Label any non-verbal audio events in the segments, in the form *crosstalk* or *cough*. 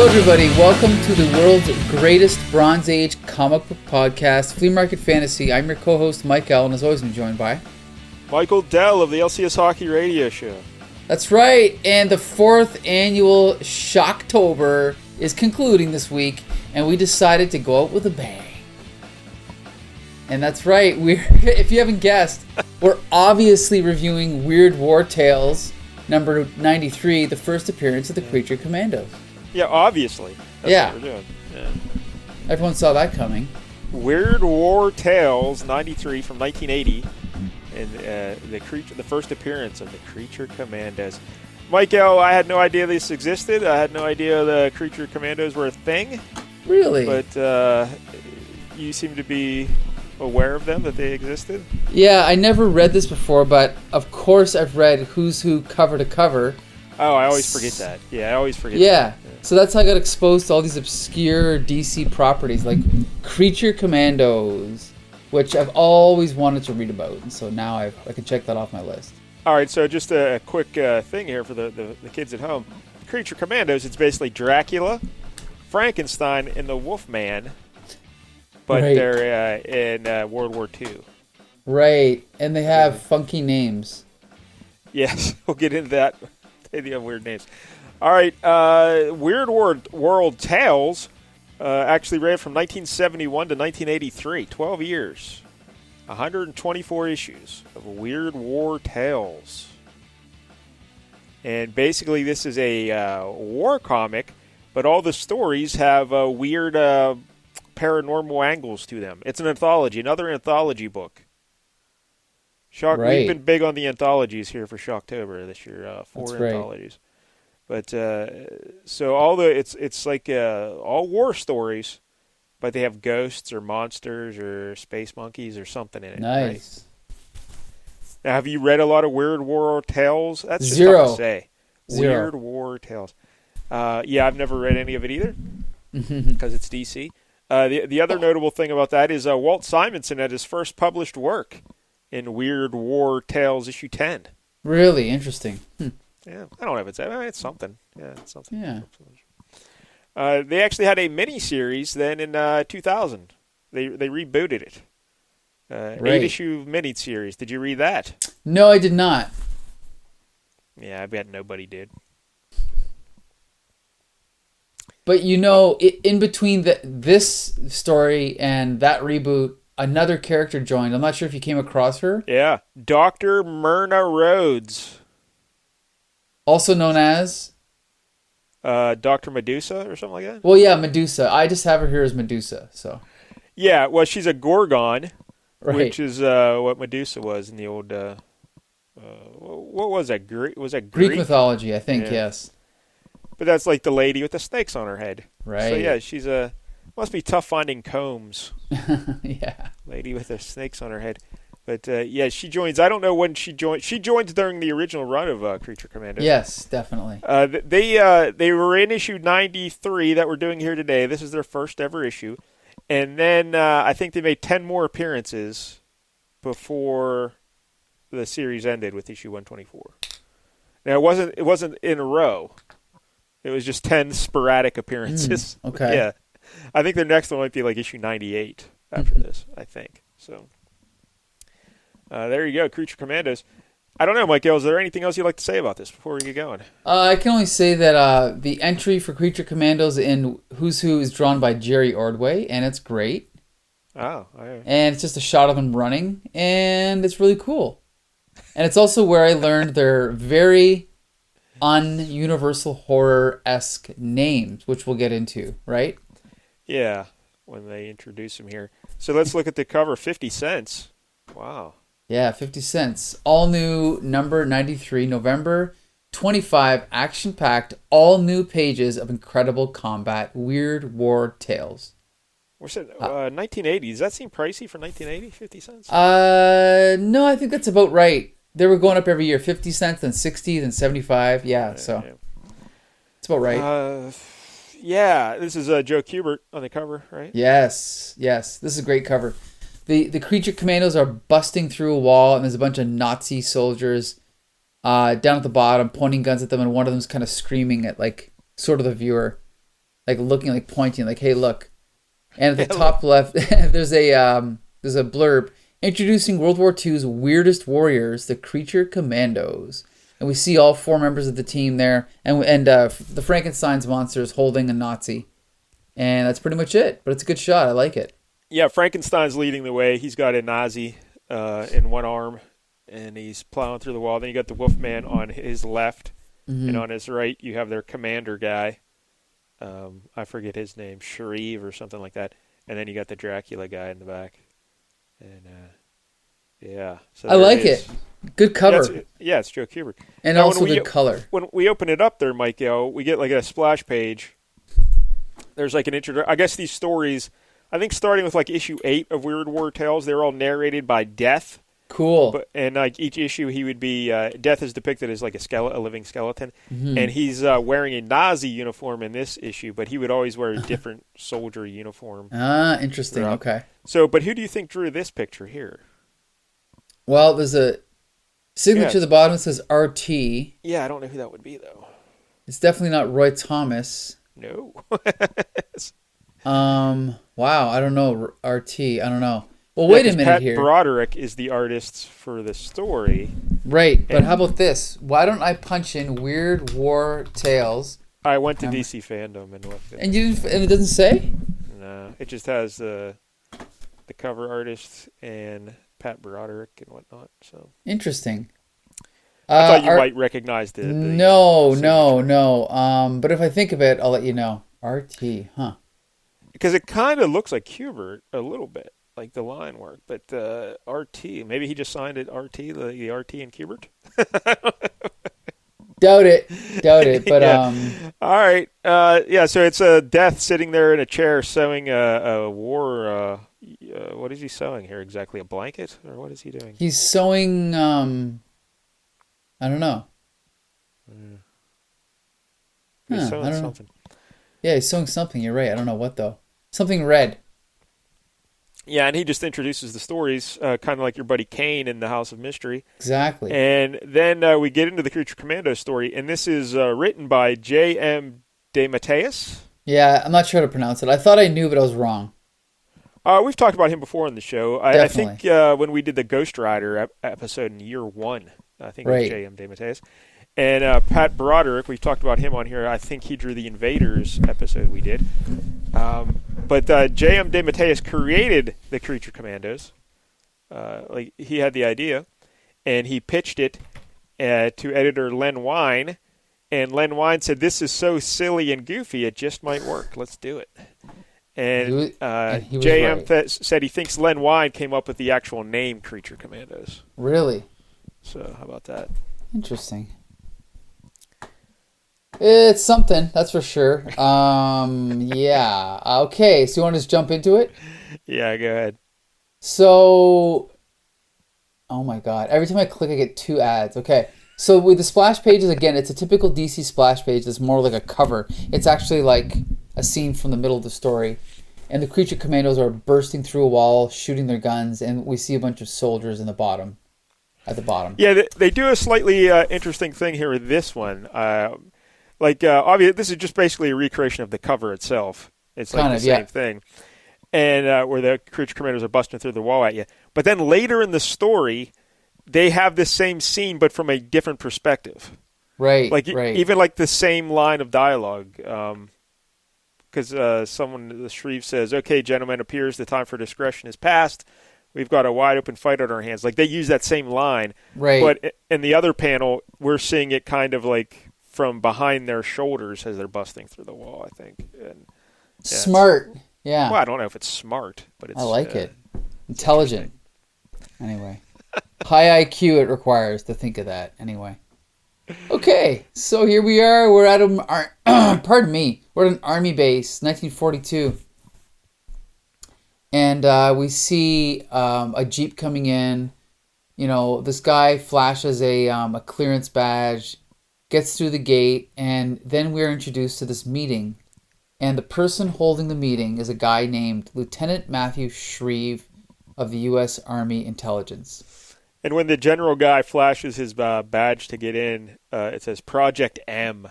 Hello, everybody. Welcome to the world's greatest Bronze Age comic book podcast, Flea Market Fantasy. I'm your co-host Mike Allen. As always, I'm joined by. Michael Dell of the LCS Hockey Radio Show. That's right. And the fourth annual Shocktober is concluding this week, and we decided to go out with a bang. And that's right. *laughs* We're if you haven't guessed, we're obviously reviewing Weird War Tales number 93, the first appearance of the Creature Commandos. Yeah, obviously. That's Yeah. what we're doing. Yeah. Everyone saw that coming. Weird War Tales '93 from 1980, and uh, the creature, the first appearance of the Creature Commandos. Michael, I had no idea this existed. I had no idea the Creature Commandos were a thing, Really? but uh, you seem to be aware of them that they existed. Yeah, I never read this before, but of course I've read Who's Who cover to cover. Oh, I always forget that. Yeah, I always forget. Yeah. So that's how I got exposed to all these obscure DC properties like Creature Commandos, which I've always wanted to read about, and so now I've, I can check that off my list. All right, so just a, a quick uh, thing here for the, the, the kids at home. Creature Commandos, it's basically Dracula, Frankenstein, and the Wolfman, but Right. they're uh, in uh, World War II. Right, and they have funky names. Yes, *laughs* we'll get into that. They have weird names. All right, uh, Weird World, World Tales uh, actually ran from 1971 to 1983, 12 years. 124 issues of Weird War Tales. And basically, this is a uh, war comic, but all the stories have uh, weird uh, paranormal angles to them. It's an anthology, another anthology book. Shock. Right. We've been big on the anthologies here for Shocktober this year. Uh, four That's right. anthologies. But uh, so all the it's it's like uh, all war stories, but they have ghosts or monsters or space monkeys or something in it. right? Nice. Now, have you read a lot of Weird War tales? That's just Zero. to say. Zero. Weird War tales. Uh, yeah, I've never read any of it either *laughs* because it's DC. Uh, the the other notable thing about that is uh, Walt Simonson had his first published work in Weird War Tales issue ten. Really interesting. Hmm. Yeah, I don't know if it's uh, it's something. Yeah, it's something. Yeah. Uh, they actually had a mini series then in uh, 2000. They they rebooted it. Uh, Right. Eight issue mini series. Did you read that? No, I did not. Yeah, I bet nobody did. But you know, in between the, this story and that reboot, another character joined. I'm not sure if you came across her. Yeah, Doctor Myrna Rhodes, Also known as, uh, Doctor Medusa or something like that. well, yeah, Medusa. I just have her here as Medusa. So, Yeah, well, she's a Gorgon, right. which is uh, what Medusa was in the old. Uh, uh, what was that? Greek? Was that Greek, Greek? mythology, I think. Yeah. Yes. But that's like the lady with the snakes on her head. Right. So yeah, she's a. Must be tough finding combs. *laughs* yeah. Lady with the snakes on her head. But uh, yeah, she joins. I don't know when she joined. She joins during the original run of uh, Creature Commandos. Yes, definitely. Uh, they uh, they were in issue 93 that we're doing here today. This is their first ever issue, and then uh, I think they made 10 more appearances before the series ended with issue 124. Now it wasn't it wasn't in a row. It was just 10 sporadic appearances. Mm, okay. *laughs* yeah, I think their next one might be like issue 98 after *laughs* this. I think so. Uh, there you go, Creature Commandos. I don't know, Michael. Is there anything else you'd like to say about this before we get going? Uh, I can only say that uh, the entry for Creature Commandos in Who's Who is drawn by Jerry Ordway, and it's great. Oh, I, And it's just a shot of them running, and it's really cool. And it's also where I learned their very un-universal horror esque names, which we'll get into, right? yeah, when they introduce him here. So let's look at the cover. Fifty cents. Wow. Yeah, 50 cents. All new number 93, November 25, action packed, all new pages of incredible combat, weird war tales. What's it? Uh, 1980. Does that seem pricey for 1980? 50 cents. Uh, no, I think that's about right. They were going up every year 50 cents, then 60, then 75. Yeah, so Yeah. it's about right. Uh, yeah. This is uh, Joe Kubert on the cover, right? Yes, yes. This is a great cover. The the creature commandos are busting through a wall and there's a bunch of Nazi soldiers uh, down at the bottom pointing guns at them and one of them's kind of screaming at like sort of the viewer. like looking, like pointing, like, "Hey, look." And at the *laughs* top left, *laughs* there's a um, there's a blurb introducing World War II's weirdest warriors, the Creature Commandos. And we see all four members of the team there, and and uh, the Frankenstein's monster is holding a Nazi, and that's pretty much it. But it's a good shot. I like it. Yeah, Frankenstein's leading the way. He's got a Nazi uh, in one arm, and he's plowing through the wall. Then you got the Wolfman on his left, Mm-hmm. and on his right you have their commander guy. Um, I forget his name, Shreve or something like that. And then you got the Dracula guy in the back. And uh, yeah, so I like it. Good cover, Yeah, it's, yeah, it's Joe Kubert. and Now, also we- good color. When we open it up there, Mike, yo, we get like a splash page. There's like an intro. I guess these stories, I think starting with like issue eight of Weird War Tales, they're all narrated by Death. Cool. But and like each issue, he would be uh, Death is depicted as like a skeleton, a living skeleton, Mm-hmm. and he's uh, wearing a Nazi uniform in this issue, but he would always wear a *laughs* different soldier uniform. ah, interesting. Yeah. Okay. So, but who do you think drew this picture here? Well, there's a signature Yeah. at the bottom that says RT. Yeah, I don't know who that would be though. It's definitely not Roy Thomas. No. *laughs* Um. Wow. I don't know. RT. I don't know. Well, wait Yeah, a 'cause minute Pat here. Broderick is the artist for the story. right. But how about this? Why don't I punch in Weird War Tales? I went to Um, DC fandom and looked at And you didn't. And it doesn't say. No, it just has the the cover artist and Pat Broderick and whatnot. So Interesting. I thought you Uh, might recognize the. the no, no, no. Um. But if I think of it, I'll let you know. RT. Huh. Because it kind of looks like Kubert a little bit, like the line work. But uh, RT, maybe he just signed it RT, the, the RT and Kubert. *laughs* Doubt it. Doubt it. But Yeah. um. All right, uh, yeah. So it's a death sitting there in a chair sewing a, a war. Uh, uh, what is he sewing here exactly? A blanket or what is he doing? He's sewing. Um. I don't know. He's Huh, sewing something. Yeah, he's sewing something. You're right. I don't know what though. Something red. Yeah, and he just introduces the stories, uh, kind of like your buddy Cain in the House of Mystery. Exactly. And then uh, we get into the Creature Commando story, and this is uh, written by J.M. DeMatteis. yeah, I'm not sure how to pronounce it. I thought I knew, but I was wrong. Uh, we've talked about him before on the show. I, I think uh, when we did the Ghost Rider ep- episode in year one, I think it was J.M. DeMatteis. And uh, Pat Broderick, we've talked about him on here. I think he drew the Invaders episode we did. Um, but uh, J.M. DeMatteis created the Creature Commandos. Uh, like he had the idea, and he pitched it uh, to editor Len Wein. And Len Wein said, "This is so silly and goofy, it just might work. Let's do it." And, uh, JM right. th- said he thinks Len Wein came up with the actual name Creature Commandos. Really So how about that? interesting. It's something, that's for sure. Um, yeah. Okay, so you want to just jump into it? Yeah, go ahead. So, oh my god! Every time I click, I get two ads. Okay, so with the splash pages again, it's a typical DC splash page. It's more like a cover. It's actually like a scene from the middle of the story, and the creature commandos are bursting through a wall, shooting their guns, and we see a bunch of soldiers in the bottom, at the bottom. Yeah, they, they do a slightly uh, interesting thing here with this one. Uh, like, uh, obviously, this is just basically a recreation of the cover itself. It's like Kind the of, same yeah. thing, and uh, where the creature commanders are busting through the wall at you. But then later in the story, they have this same scene, but from a different perspective. Right, like right. even like the same line of dialogue because uh, someone the Shreve says okay gentlemen appears the time for discretion is past we've got a wide open fight on our hands like they use that same line right. but in the other panel we're seeing it kind of like from behind their shoulders as they're busting through the wall i think and it's- Smart. Yeah. well i don't know if it's smart but it's I like uh, it. Intelligent. Anyway, *laughs* high IQ it requires to think of that. Anyway. Okay, so here we are. We're at a, ar- *clears throat* pardon me. We're at an army base, 1942, and uh, we see um, a jeep coming in. You know, this guy flashes a um, a clearance badge, gets through the gate, and then we're introduced to this meeting. And the person holding the meeting is a guy named Lieutenant Matthew Shreve of the U.S. Army Intelligence. and when the general guy flashes his uh, badge to get in uh, it says project m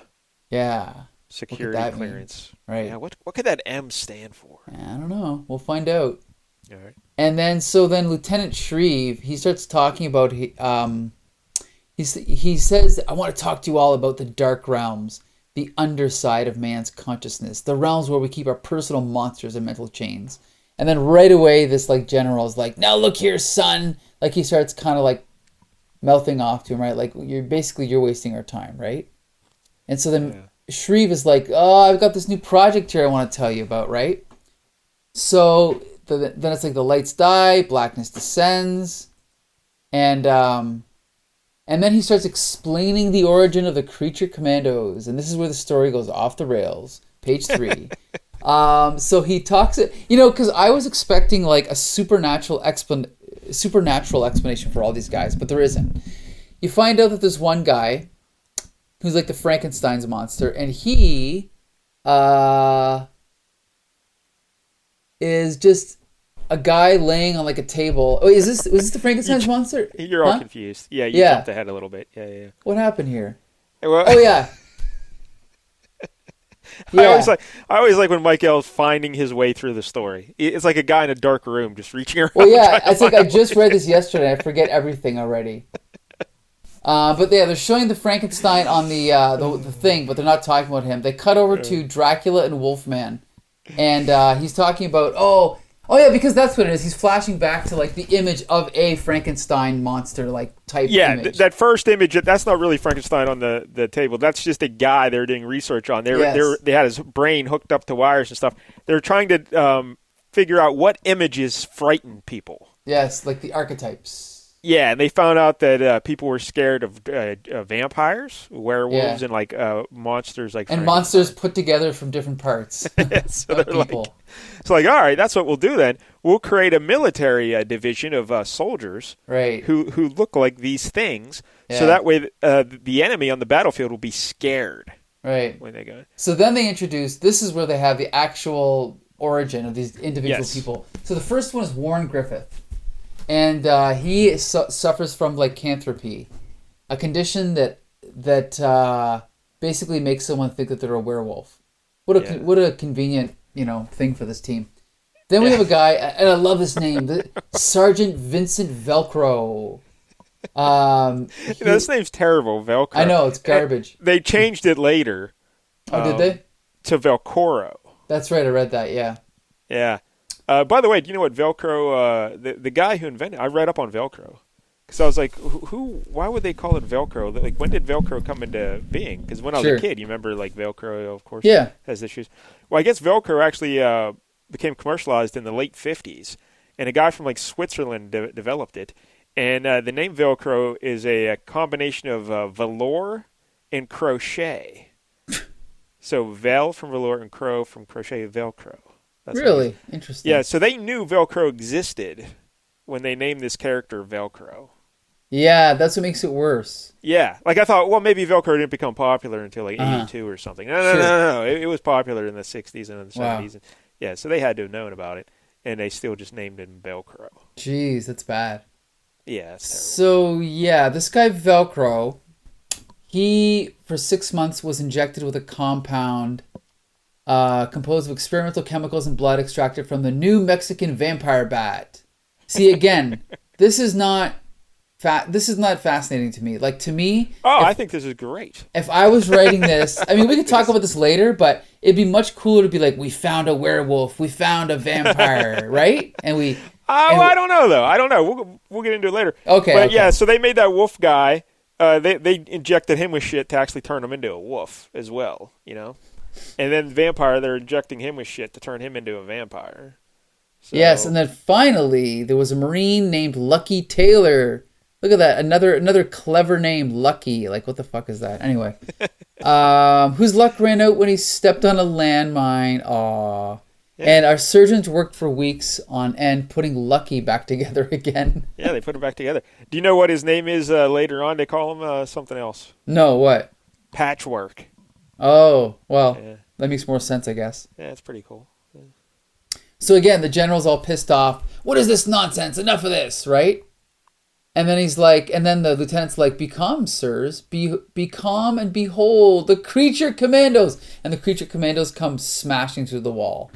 Yeah. Security that mean? clearance. Right. Yeah. What what could that M stand for? I don't know. We'll find out. All right. And then so then Lieutenant Shreve he starts talking about um he's he says I want to talk to you all about the dark realms, the underside of man's consciousness, the realms where we keep our personal monsters and mental chains. And then right away this like general is like, "Now look here, son." Like he starts kind of like mouthing off to him, right? Like you're basically you're wasting our time, right? And so then Yeah. Shreve is like, "Oh, I've got this new project here I want to tell you about, right?" So the, then it's like the lights die, blackness descends, and um, and then he starts explaining the origin of the creature commandos, and this is where the story goes off the rails. Page *laughs* three. um, so he talks it, you know, because I was expecting like a supernatural explan- supernatural explanation for all these guys, but there isn't. You find out that there's one guy who's like the Frankenstein's monster, and he uh is just a guy laying on like a table. Oh, is this was this the Frankenstein's monster? You're all confused. Yeah, you Yeah. jumped ahead a little bit. Yeah, yeah. yeah. What happened here? Well, Oh yeah. *laughs* I always like I always like when Michael's finding his way through the story. It's like a guy in a dark room just reaching around. Well, yeah, *laughs* I think I just read this yesterday. I forget everything already. *laughs* Uh, but yeah, they're showing the Frankenstein on the, uh, the the thing, but they're not talking about him. They cut over to Dracula and Wolfman, and uh, he's talking about oh oh yeah because that's what it is. He's flashing back to like the image of a Frankenstein monster like type Yeah, image. th- that first image that's not really Frankenstein on the, the table. That's just a guy they're doing research on. They Yes. they they had his brain hooked up to wires and stuff. They're trying to um, figure out what images frighten people. yes, like the archetypes. Yeah, and they found out that uh, people were scared of uh, uh, vampires, werewolves, Yeah. and like uh, monsters like And monsters put together from different parts *laughs* so of they're like, so like, all right, that's what we'll do then. We'll create a military uh, division of uh, soldiers right. who who look like these things, Yeah. so that way uh, the enemy on the battlefield will be scared Right. when they go. So then they introduce this is where they have the actual origin of these individual Yes. people. So the first one is Warren Griffith, and uh, he su- suffers from lycanthropy, a condition that that uh, basically makes someone think that they're a werewolf. What a Yeah. what a convenient you know thing for this team. Then we have a guy, and I love this name, the, *laughs* Sergeant Vincent Velcro. Um, You know, this name's terrible, Velcro. I know it's garbage. They changed it later Oh, did um, they? to Velcoro. That's right. I read that. Yeah. Yeah. Uh, by the way, do you know what Velcro? Uh, the the guy who invented, I read up on Velcro because I was like, who, who? Why would they call it Velcro? Like, when did Velcro come into being? Because when I was Sure. a kid, you remember like Velcro, of course, Yeah. has issues. Well, I guess Velcro actually uh, became commercialized in the late '50s, and a guy from like Switzerland de- developed it. And uh, the name Velcro is a, a combination of uh, velour and crochet. *laughs* so vel from velour and crow from crochet, Velcro. That's what it is. really interesting. Yeah, so they knew Velcro existed when they named this character Velcro. Yeah, that's what makes it worse. Yeah, like I thought, well, maybe Velcro didn't become popular until like Uh-huh. '82 or something. No, no, Sure. no, no, no. It, it was popular in the '60s and the Wow. '70s. Yeah, so they had to have known about it, and they still just named him Velcro. Jeez, that's bad. Yeah, that's. So yeah, this guy Velcro, he for six months was injected with a compound uh, composed of experimental chemicals and blood extracted from the New Mexican vampire bat. See again, *laughs* this is not fa- This is not fascinating to me. Like to me, Oh, if, I think this is great. if I was writing this, I mean, we could *laughs* talk about this later, but it'd be much cooler to be like, we found a werewolf, we found a vampire, *laughs* right? And we Oh, And- I don't know though. I don't know. We'll we'll get into it later. Okay, but okay. yeah, so they made that wolf guy. Uh, they they injected him with shit to actually turn him into a wolf as well. You know, and then vampire they're injecting him with shit to turn him into a vampire. So- Yes, and then finally there was a Marine named Lucky Taylor. Look at that, another another clever name, Lucky. Like what the fuck is that? Anyway, *laughs* um, whose luck ran out when he stepped on a landmine. Aw. And our surgeons worked for weeks on end putting Lucky back together *laughs* again. yeah, they put him back together. Do you know what his name is uh, later on? They call him uh, something else. No, what? Patchwork. Oh, well, Yeah, that makes more sense, I guess. yeah, it's pretty cool. So again, the general's all pissed off. What is this nonsense? Enough of this, right? And then he's like, and then the lieutenant's like, "Be calm, sirs. Be be calm and behold the creature commandos." And the creature commandos come smashing through the wall.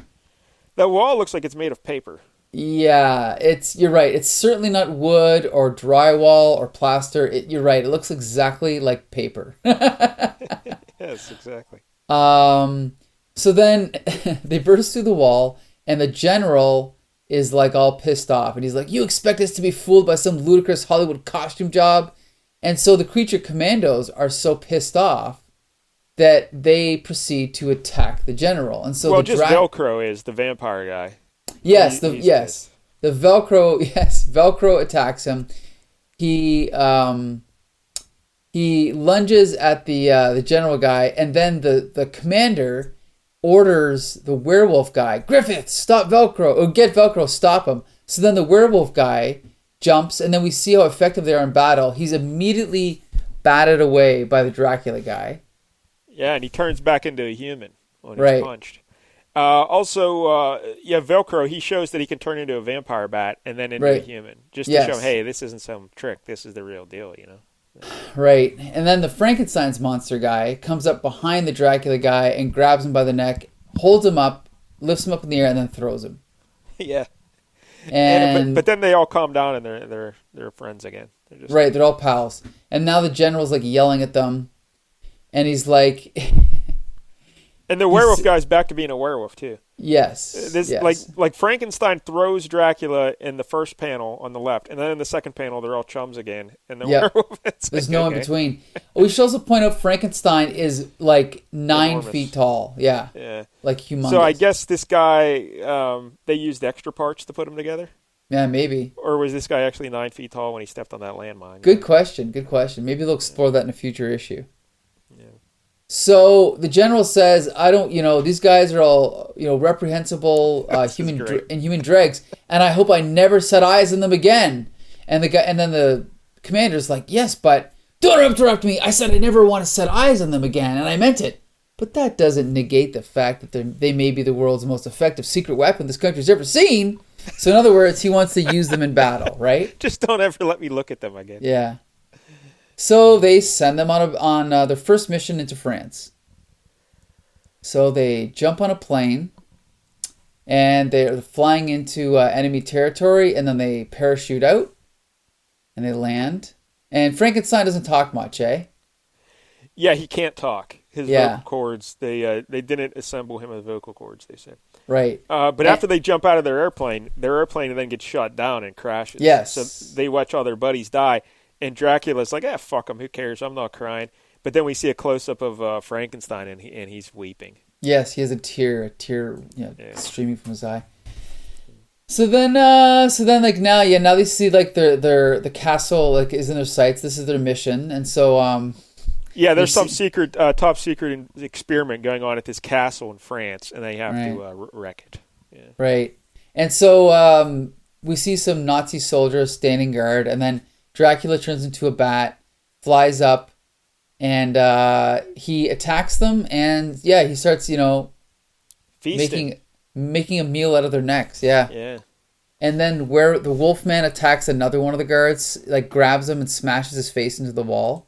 That wall looks like it's made of paper. Yeah, it's you're right. It's certainly not wood or drywall or plaster. It, you're right. It looks exactly like paper. *laughs* Yes, exactly. Um, so then *laughs* they burst through the wall, and the general is like all pissed off, and he's like, "You expect us to be fooled by some ludicrous Hollywood costume job?" And so the creature commandos are so pissed off that they proceed to attack the general. And so well, the just dra- Velcro is the vampire guy. yes, he- the yes, the Velcro *laughs* yes, Velcro attacks him. He um he lunges at the uh, the general guy, and then the the commander orders the werewolf guy, Griffith, stop Velcro, or get Velcro, stop him. So then the werewolf guy jumps, and then we see how effective they are in battle. He's immediately batted away by the Dracula guy. Yeah, and he turns back into a human when Right. he's punched. Uh, also, uh, yeah, Velcro. He shows that he can turn into a vampire bat and then into Right. a human, just to show, Yes. hey, this isn't some trick. This is the real deal. You know. Right. And then the Frankenstein's monster guy comes up behind the Dracula guy and grabs him by the neck, holds him up, lifts him up in the air, and then throws him. *laughs* yeah. And, And, but, but then they all calm down and they're they're they're friends again. They're just right, they're all pals. And now the general's like yelling at them, and he's like, *laughs* And the werewolf guy's back to being a werewolf too. "Yes, This yes. like like Frankenstein throws Dracula in the first panel on the left, and then in the second panel they're all chums again. And the Yep. werewolf, There's like, *laughs* no okay. in between." We should also point out Frankenstein is like nine Enormous. feet tall. Yeah, Yeah. like humongous. So I guess this guy, um, they used extra parts to put him together, yeah, maybe. or was this guy actually nine feet tall when he stepped on that landmine? Good question. Good question. Maybe they'll explore that in a future issue. So the general says, "I don't, you know, these guys are all, you know, reprehensible *laughs* uh, human dr- great. inhuman dregs, and I hope I never set eyes on them again." And the guy, and then the commander's like, "Yes, but don't interrupt me. I said I never want to set eyes on them again, and I meant it." But that doesn't negate the fact that they're- they may be the world's most effective secret weapon this country's ever seen. So in other words, he wants to use them in battle, right? *laughs* Just don't ever let me look at them again. Yeah. So they send them on a, on uh, their first mission into France. So they jump on a plane, and they're flying into uh, enemy territory, and then they parachute out, and they land. And Frankenstein doesn't talk much, eh? Yeah, he can't talk. His Yeah. vocal cords, they uh, they didn't assemble him with vocal cords. They said. Right. Uh, but And- after they jump out of their airplane, their airplane then gets shot down and crashes. Yes. So they watch all their buddies die, and Dracula's like, "Ah, fuck him. Who cares? I'm not crying." But then we see a close up of uh, Frankenstein, and he, and he's weeping. Yes, he has a tear, a tear, you know, Yeah. streaming from his eye. So then, uh, so then, like now, yeah, now they see like their their the castle like is in their sights. This is their mission, and so um, Yeah, there's some see- secret, uh, top secret experiment going on at this castle in France, and they have Right. to uh, wreck it. Yeah. right, and so um, we see some Nazi soldiers standing guard, and then Dracula turns into a bat, flies up, and uh, he attacks them, and yeah, he starts you know Feasting. making making a meal out of their necks. Yeah. Yeah. And then where the Wolfman attacks another one of the guards, like grabs him and smashes his face into the wall.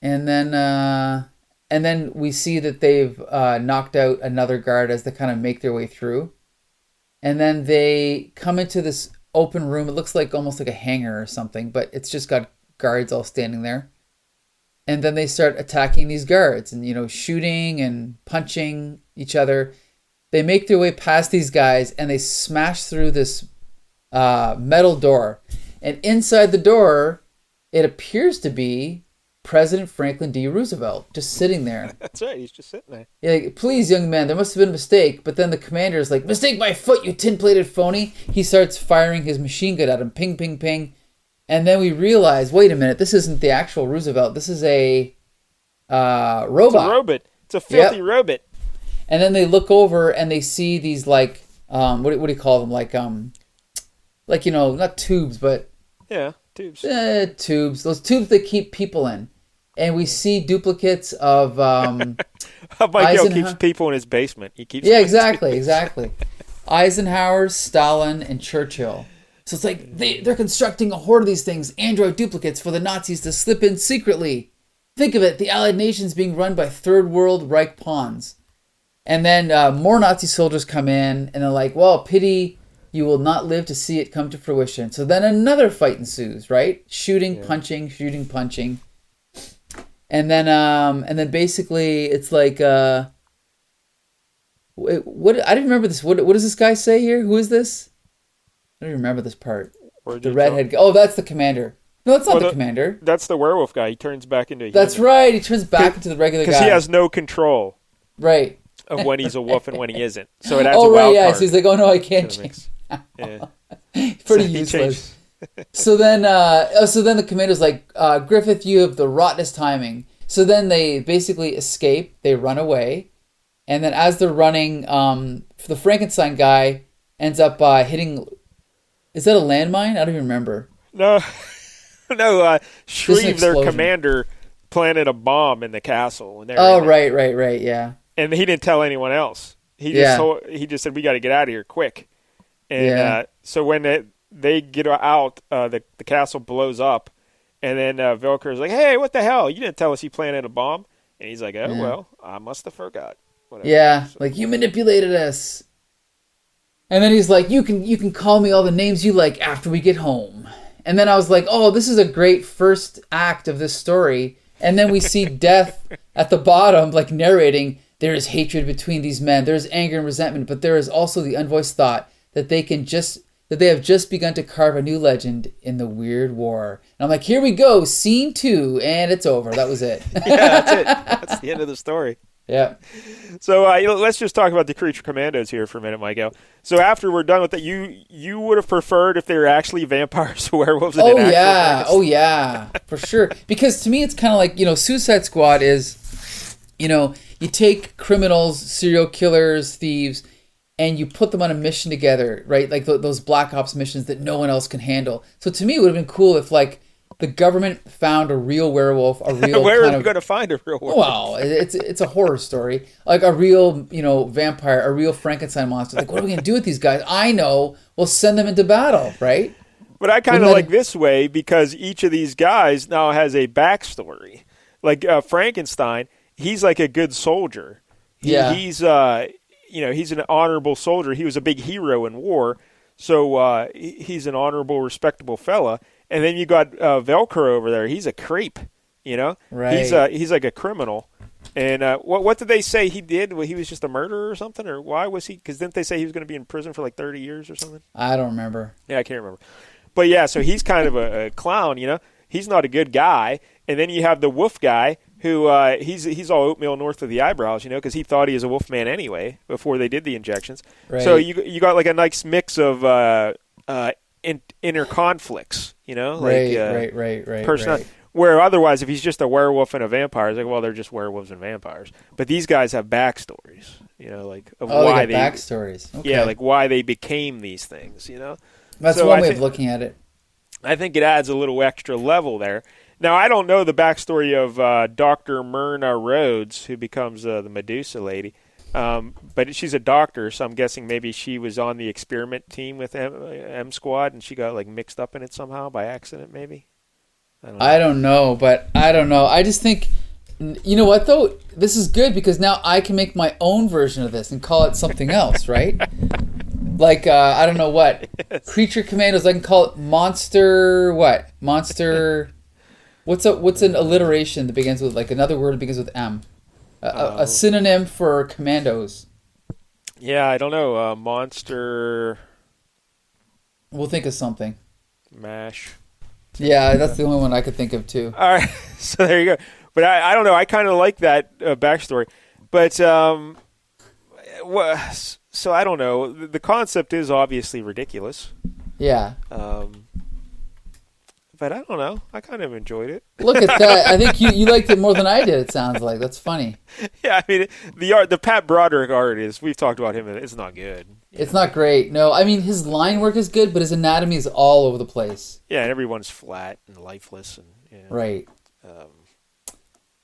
And then uh and then we see that they've uh, knocked out another guard as they kind of make their way through. And then they come into this open room. It looks like almost like a hangar or something, but it's just got guards all standing there. And then they start attacking these guards and you know shooting and punching each other they make their way past these guys and they smash through this uh, metal door. And inside the door, it appears to be President Franklin D. Roosevelt just sitting there. *laughs* That's right. He's just sitting there. Yeah, like, Please, young man, there must have been a mistake. But then the commander is like, Mistake by foot, you tin plated phony. He starts firing his machine gun at him ping, ping, ping. And then we realize wait a minute, this isn't the actual Roosevelt. This is a uh, It's robot. a robot. It's a filthy robot. and then they look over and they see these like um what, do- what do you call them like um like you know not tubes but Yeah, tubes. uh, tubes those tubes that keep people in and we see duplicates of um *laughs* Michael Eisenhower- keeps people in his basement. He keeps. yeah exactly exactly eisenhower stalin and churchill So it's like they, they're constructing a horde of these things, android duplicates, for the Nazis to slip in secretly. Think of it, the Allied nations being run by third world Reich pawns. And then uh, more Nazi soldiers come in, and they're like, well, pity you will not live to see it come to fruition. So then another fight ensues, right? Shooting, punching, shooting, punching. And then um and then basically it's like uh what I didn't remember this. What what does this guy say here? Who is this? I don't even remember this part. The redhead guy. Oh, that's the commander. No, that's not Well, the the- commander. That's the werewolf guy. He turns back into a That's right. He turns back into the regular guy. Because he has no control right. of when he's a wolf and when he isn't. So it *laughs* adds Oh a right, wild yeah. card. So he's like, oh no, I can't change. *laughs* Yeah. *laughs* Pretty So useless. So then uh oh, so then the commander's like uh, griffith you have the rottenest timing so then they basically escape they run away and then as they're running um the frankenstein guy ends up uh hitting is that a landmine i don't even remember No, *laughs* no. Uh, Shreve, their commander, planted a bomb in the castle, and they're oh right right right yeah and he didn't tell anyone else. He just Yeah. told, he just said we got to get out of here quick. And Yeah. uh, so when they, they get out, uh, the the castle blows up, and then uh, is like, "Hey, what the hell? You didn't tell us he planted a bomb." And he's like, "Oh Yeah. well, I must have forgot." Whatever. yeah like you manipulated us and then he's like you can you can call me all the names you like after we get home and then i was like oh this is a great first act of this story and then we see *laughs* death at the bottom like narrating there is hatred between these men there is anger and resentment but there is also the unvoiced thought that they can just that they have just begun to carve a new legend in the weird war and i'm like here we go scene two and it's over that was it *laughs* yeah, that's it. That's the end of the story. *laughs* yeah So uh, let's just talk about the creature commandos here for a minute, Michael. So after we're done with that, you you would have preferred if they were actually vampires or *laughs* werewolves? Oh yeah, oh yeah, for sure. Because to me, it's kind of like you know, Suicide Squad is, you know, you take criminals, serial killers, thieves, and you put them on a mission together, right? Like th- those Black Ops missions that no one else can handle. So to me, it would have been cool if like the government found a real werewolf, a *laughs* real Where are kind we of going to find a real werewolf? well, it's it's a horror story, like a real you know vampire, a real Frankenstein monster. Like, what are we gonna do with these guys? I know. We'll send them into battle, right? But I kind of like this way because each of these guys now has a backstory. Like uh, Frankenstein, he's like a good soldier. He, Yeah. He's uh, you know, he's an honorable soldier. He was a big hero in war, so uh, he's an honorable, respectable fella. And then you got uh, Velcro over there. He's a creep. You know, He's Right. uh, he's like a criminal. And uh, what what did they say he did? Well, he was just a murderer or something, or why was he? Because didn't they say he was going to be in prison for like thirty years or something? I don't remember. Yeah, I can't remember. But yeah, so he's kind of a, a clown, you know. He's not a good guy. And then you have the wolf guy who uh, he's he's all oatmeal north of the eyebrows, you know, because he thought he was a wolf man anyway before they did the injections. So you you got like a nice mix of uh, uh, in, inner conflicts, you know, like right, uh, right, right, right, personality. right. Where otherwise, if he's just a werewolf and a vampire, it's like, well, they're just werewolves and vampires. But these guys have backstories, you know, like of Oh, why they got backstories. Okay. yeah, like why they became these things, you know. that's so one I way think- of looking at it. I think it adds a little extra level there. Now, I don't know the backstory of uh, Dr. Myrna Rhodes, who becomes uh, the Medusa lady, um, but she's a doctor, so I'm guessing maybe she was on the experiment team with M, M Squad and she got like mixed up in it somehow by accident, maybe. I don't know. I don't know, but I don't know. I just think, you know what though? This is good because now I can make my own version of this and call it something else, *laughs* right? Like uh, I don't know what *laughs* creature commandos. I can call it monster. What monster? What's a what's an alliteration that begins with like another word that begins with M? A, a, a synonym for commandos. yeah, I don't know. Uh, Monster We'll think of something. Mash. Yeah, that's the only one I could think of too. All right, *laughs* so there you go. But I, I don't know. I kind of like that uh, backstory. But um, so I don't know. The concept is obviously ridiculous. Yeah. Um, but I don't know. I kind of enjoyed it. Look at that. I think you, you *laughs* liked it more than I did. It sounds like that's funny. Yeah, I mean the art, the Pat Broderick art is. We've talked about him. and It's not good. It's not great. No, I mean his line work is good, but his anatomy is all over the place. Yeah, and everyone's flat and lifeless, and you know, Right. um,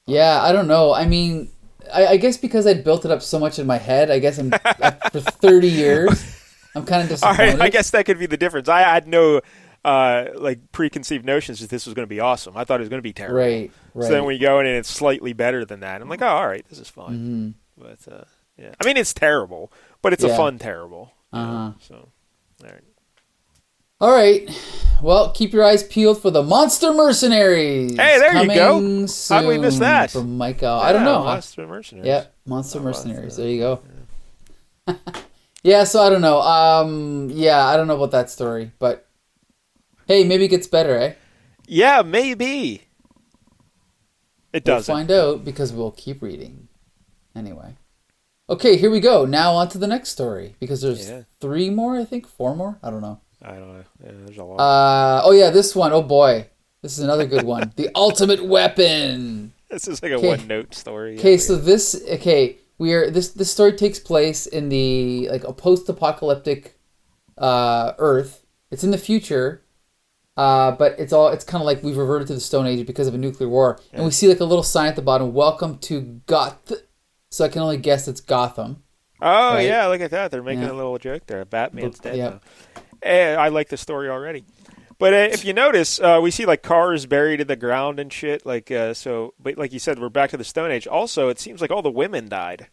Yeah, I don't know. I mean, I, I guess because I'd built it up so much in my head, I guess I'm *laughs* for 30 years. I'm kind of All disappointed. right, I guess that could be the difference. I had no uh, like preconceived notions that this was going to be awesome. I thought it was going to be terrible. Right, right. So then we go in and it's slightly better than that. I'm like, oh, all right, this is fine. But uh, yeah, I mean, it's terrible, but it's Mm-hmm. Yeah. a fun terrible. Uh-huh. So, all right. All right. Well, keep your eyes peeled for the Monster Mercenaries. Hey, there you go. Coming How'd we miss that? From Mike I don't know. Monster Mercenaries. Yeah, Monster Oh, Mercenaries. Monster. There you go. *laughs* yeah, so I don't know. Um, yeah, I don't know about that story, but hey, maybe it gets better, eh? Yeah, maybe. It does. We'll doesn't. find out because we'll keep reading. Anyway. Okay, here we go. Now on to the next story because there's Yeah. three more, I think, four more. I don't know. I don't know. Yeah, there's a lot. Uh, oh yeah, this one. Oh boy, this is another good one. the *laughs* ultimate weapon. this is like a okay. one-note story. Okay, Yeah, so this okay, we are this this story takes place in the like a post-apocalyptic uh Earth. It's in the future. Uh, but it's all it's kind of like we've reverted to the Stone Age because of a nuclear war, and we see like a little sign at the bottom. Welcome to Goth. So I can only guess it's Gotham. Oh Right. yeah, look at that. They're making Yeah. a little joke there. Batman's dead yeah. Eh, I like the story already. But uh, if you notice, uh, we see like cars buried in the ground and shit. Like uh, so, but like you said, we're back to the Stone Age. Also, it seems like all the women died.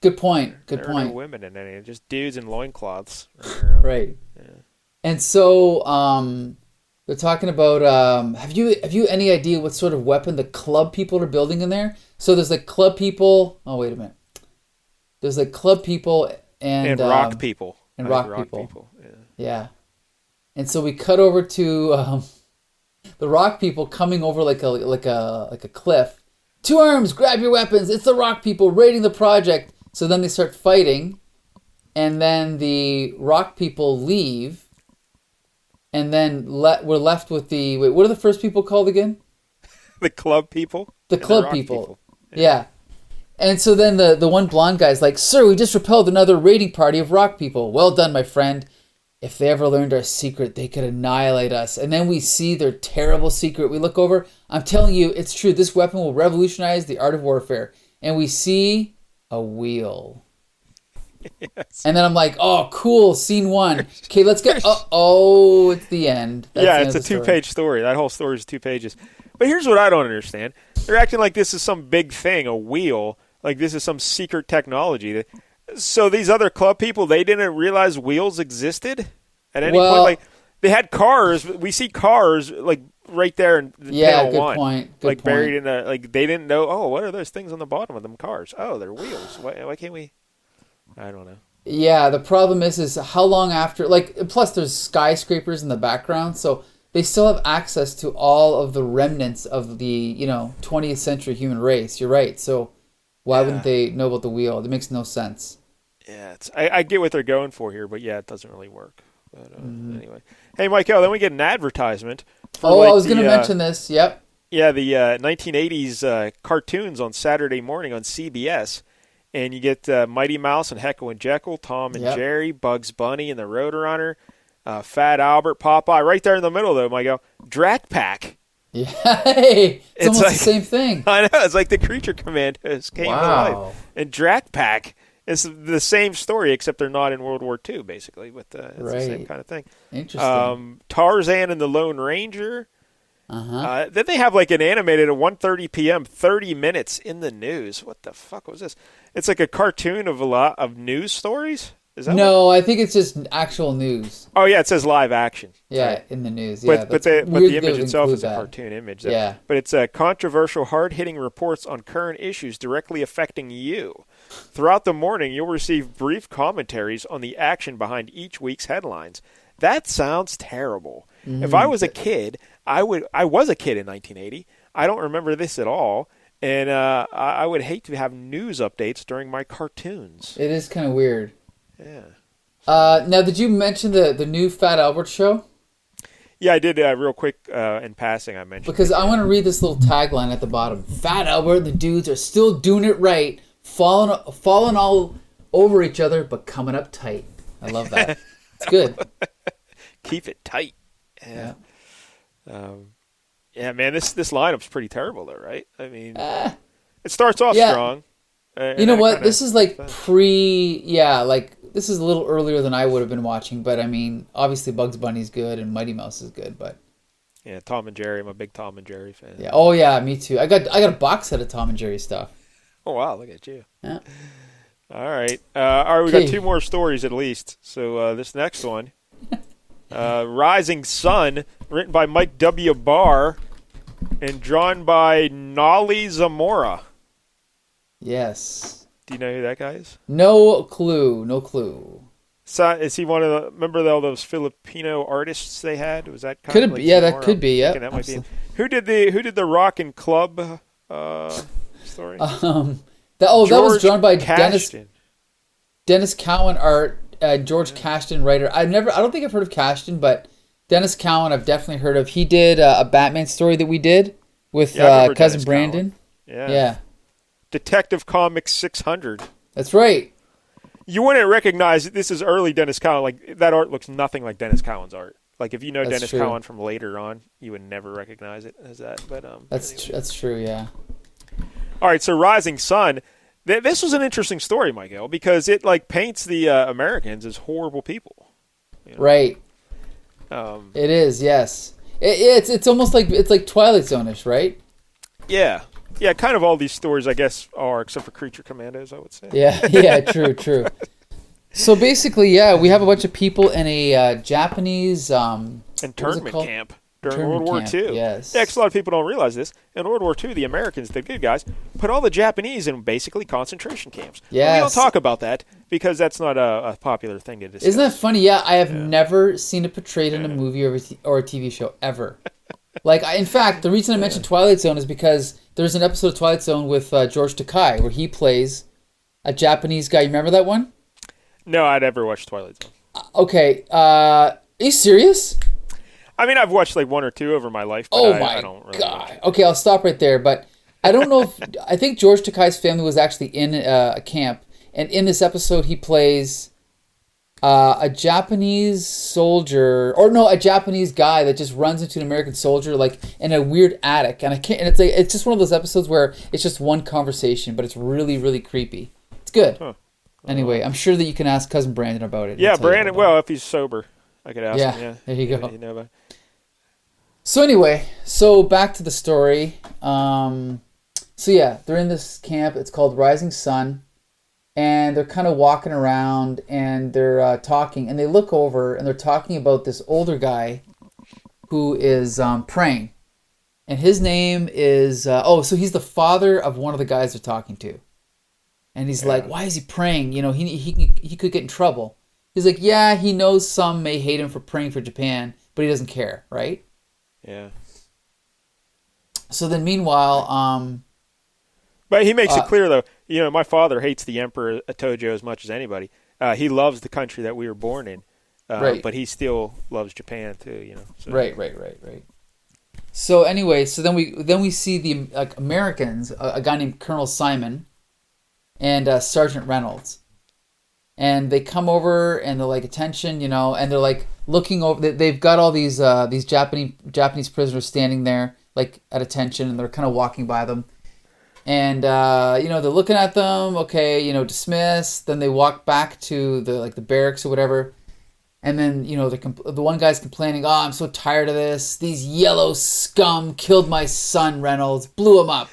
Good point. Good there point. no women in any, just dudes in loincloths. *laughs* Right. And so um they're talking about um have you have you any idea what sort of weapon the club people are building in there? So there's like club people oh wait a minute. There's like club people and, And, rock um, people. and think rock people. Yeah. Yeah. And so we cut over to um the rock people coming over like a like a like a cliff. Two arms, grab your weapons. It's the rock people raiding the project. So then they start fighting and then the rock people leave and then le- we're left with the wait what are the first people called again? *laughs* The club people. the and club rock people, yeah. And so then the the one blonde guy's like sir we just repelled another raiding party of rock people. Well done my friend. If they ever learned our secret they could annihilate us. And then we see their terrible secret. We look over. I'm telling you it's true. This weapon will revolutionize the art of warfare. And we see a wheel Yes. and then I'm like, oh, cool, scene one. Okay, let's get. Oh, oh, it's the end. That's the yeah, end it's a two-page story. That whole story is two pages. But here's what I don't understand: they're acting like this is some big thing, a wheel, like this is some secret technology. That, so these other club people, they didn't realize wheels existed at any Well- point. Like they had cars. We see cars like right there in Yeah, panel good one, point, good like buried in a like they didn't know. Oh, what are those things on the bottom of them cars? Oh, they're wheels. Why, why can't we? I don't know. Yeah, the problem is, is how long after? Like, plus there's skyscrapers in the background, so they still have access to all of the remnants of the you know 20th century human race. You're right. So why wouldn't they know about the wheel? It makes no sense. Yeah, it's, I, I get what they're going for here, but yeah, it doesn't really work. But uh, anyway, hey, Michael, then we get an advertisement. Mm-hmm. oh, like I was going to uh, mention this. Yep. Yeah, the uh, 1980s uh, cartoons on Saturday morning on CBS, and you get uh, Mighty Mouse and Heckle and Jeckle, Tom and Yep. Jerry, Bugs Bunny and the Roadrunner, uh, Fat Albert, Popeye. Right there in the middle, though, Michael, Drak Pack. Yeah. *laughs* Hey, it's, It's almost like- the same thing. *laughs* I know it's like the Creature Commandos came to Wow. life, and Drak Pack is the same story, except they're not in World War II, basically. But uh, it's the same kind of thing. Interesting. Um, Tarzan and the Lone Ranger. Uh-huh. Uh, then they have like an animated at 1:30 p.m. 30 minutes in the news. What the fuck was this? It's like a cartoon of a lot of news stories. Is that what- no, I think it's just actual news. Oh yeah, it says live action. Yeah, Right. in the news. But yeah, but that's the but the image itself is a that. cartoon image. Yeah. But it's a controversial, hard-hitting reports on current issues directly affecting you. Throughout the morning, you'll receive brief commentaries on the action behind each week's headlines. That sounds terrible. If I Mm. was a kid, I would. I was a kid in 1980. I don't remember this at all, and uh, I, would hate to have news updates during my cartoons. It is kind of weird. Yeah. Uh, now, did you mention the the new Fat Albert show? Yeah, I did uh, real quick uh, in passing. I mentioned Because I want to read this little tagline at the bottom. Fat Albert and the dudes are still doing it right, falling falling all over each other, but coming up tight. I love that. it's good. *laughs* keep it tight. Yeah. Um, yeah, man, this this lineup's pretty terrible, though, right? I mean, it starts off yeah. strong. uh, You know what? This is like pre, yeah, like this is a little earlier than I would have been watching, but I mean, obviously Bugs Bunny's good and Mighty Mouse is good, but Yeah, Tom and Jerry. I'm a big Tom and Jerry fan. yeah. Oh yeah, me too. I got I got a box set of Tom and Jerry stuff. Oh wow, look at you. Yeah. All right. Uh, all right, we got two more stories at least. So uh, this next one, *laughs* uh, Rising Sun, written by Mike W. Barr and drawn by Noly Zamora. Yes. Do you know who that guy is? No clue. No clue. So, is he one of the? Remember all those Filipino artists they had? Was that kind Could of like be? Yeah, that could be. Yeah. that might be. Who did the Who did the Rock and Club uh, story? Um. That, oh, that was drawn by Dennis Denys Cowan art. Uh, George Kashdan writer. I've never. I don't think I've heard of Kashdan, but Denys Cowan I've definitely heard of. He did uh, a Batman story that we did with Yeah, uh, cousin Dennis Brandon. Yeah. Yeah, Detective Comics 600. that's right. You wouldn't recognize this is early Denys Cowan. Like that art looks nothing like Denys Cowan's art. Like if you know That's Dennis true. Cowan from later on, you would never recognize it as that. But um, That's anyway. tr- that's true. Yeah. all right. So Rising Sun. Th- this was an interesting story, Michael, because it like paints the uh, Americans as horrible people. Right. Um, It is. Yes. It, it's it's almost like it's like Twilight Zone-ish, right? yeah, yeah. Kind of all these stories, I guess, are except for Creature Commandos. I would say. Yeah. *laughs* Yeah. True. True. So basically, yeah, we have a bunch of people in a uh, Japanese um, what was it Internment camp during World War camp, II. yes. Yeah, 'cause a lot of people don't realize this. In World War II, the Americans, the good guys, put all the Japanese in basically concentration camps. But We don't talk about that because that's not a, a popular thing to discuss. Isn't that funny? Yeah, I have never seen it portrayed in a movie or a, t- or a TV show ever. *laughs* like, I, in fact, the reason I mentioned Twilight Zone is because there's an episode of Twilight Zone with uh, George Takei where he plays a Japanese guy. You remember that one? No, I'd ever watched Twilight Zone. Okay. Uh, are you serious? I mean, I've watched like one or two over my life. But Oh I, my I don't really god. Okay, I'll stop right there. But I don't know if *laughs* I think George Takei's family was actually in uh, a camp, and in this episode he plays uh, a Japanese soldier, or no, a Japanese guy that just runs into an American soldier like in a weird attic, and I can't. And it's like it's just one of those episodes where it's just one conversation, but it's really really creepy. It's good. Huh. Anyway, I'm sure that you can ask cousin Brandon about it. Yeah, Brandon. it. Well, if he's sober, I could ask Yeah, him. Yeah, there you go. You know, So anyway, so back to the story. Um, so yeah, they're in this camp. It's called Rising Sun, and they're kind of walking around and they're uh, talking. And they look over and they're talking about this older guy who is um, praying, and his name is uh, oh, so he's the father of one of the guys they're talking to. And he's like, "Why is he praying? You know, he he he could get in trouble." He's like, "Yeah, he knows some may hate him for praying for Japan, but he doesn't care, right?" Yeah. So then, meanwhile, um, But he makes Uh, it clear, though. You know, my father hates the Emperor Tojo as much as anybody. Uh, he loves the country that we were born in, uh, Right. but he still loves Japan too. You know, so. right, right, right, right. So anyway, so then we then we see the like Americans, a, a guy named Colonel Simon, and uh, Sergeant Reynolds, and they come over and they're like, attention, you know, and they're like looking over. they- They've got all these uh, these Japanese Japanese prisoners standing there like at attention, and they're kind of walking by them. and uh, you know they're looking at them. Okay, you know, dismiss. Then they walk back to the like the barracks or whatever, and then you know the compl- the one guy's complaining. Oh, I'm so tired of this. These yellow scum killed my son, Reynolds. Blew him up.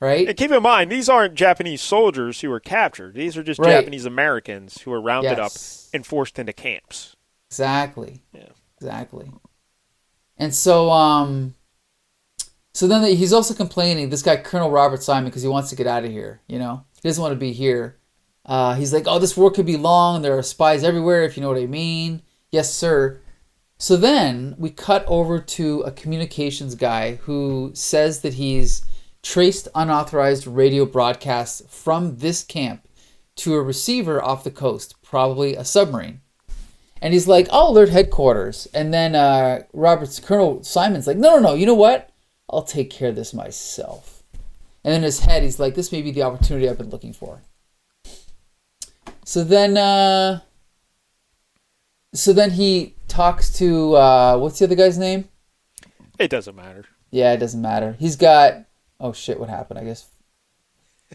Right? And keep in mind, these aren't Japanese soldiers who were captured. These are just Right. Japanese Americans who were rounded Yes. up and forced into camps. Exactly. Yeah. Exactly. And so, um, so then he's also complaining. This guy, Colonel Robert Simon, because he wants to get out of here. You know, he doesn't want to be here. Uh, he's like, "Oh, this war could be long. There are spies everywhere. If you know what I mean." Yes, sir. So then we cut over to a communications guy who says that he's traced unauthorized radio broadcasts from this camp to a receiver off the coast, probably a submarine. And he's like, "I'll alert headquarters." And then uh, Robert's Colonel Simon's like, "No, no, no. You know what? I'll take care of this myself." And in his head, he's like, "This may be the opportunity I've been looking for." So then, uh, so then he talks to uh, what's the other guy's name? It doesn't matter. Yeah, it doesn't matter. He's got. Oh shit! What happened? I guess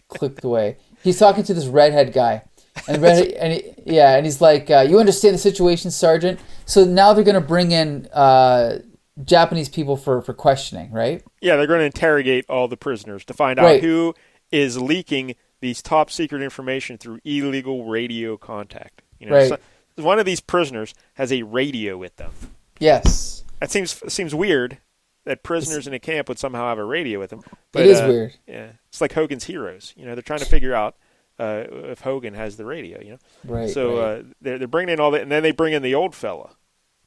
clicked away. He's talking to this redhead guy, And and he, yeah, and he's like, uh, "You understand the situation, Sergeant." So now they're gonna bring in uh, Japanese people for for questioning, right? Yeah, they're going to interrogate all the prisoners to find out who is leaking these top secret information through illegal radio contact. You know, Right. so- one of these prisoners has a radio with them. Yes, That seems seems weird that prisoners in a camp would somehow have a radio with them. But, it is uh, weird. Yeah, it's like Hogan's Heroes. You know, they're trying to figure out uh, if Hogan has the radio. You know, Right. so right. Uh, they're they're bringing in all that, and then they bring in the old fella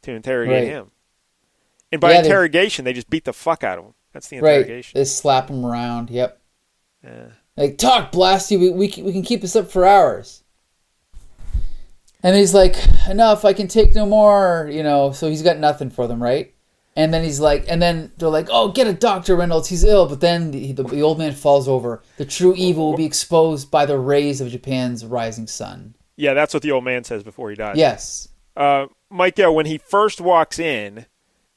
to interrogate Right. him. And by Yeah, interrogation, they just beat the fuck out of him. That's the right, interrogation. they slap him around. Yep. Yeah. Like, talk, blast you. We, we, we can keep this up for hours. And he's like, enough, I can take no more, you know. So he's got nothing for them, right? And then he's like, and then they're like, oh, get a doctor, Reynolds, he's ill. But then the, the, the old man falls over. The true evil will be exposed by the rays of Japan's rising sun. Yeah, that's what the old man says before he dies. Yes. Uh, Michael, when he first walks in,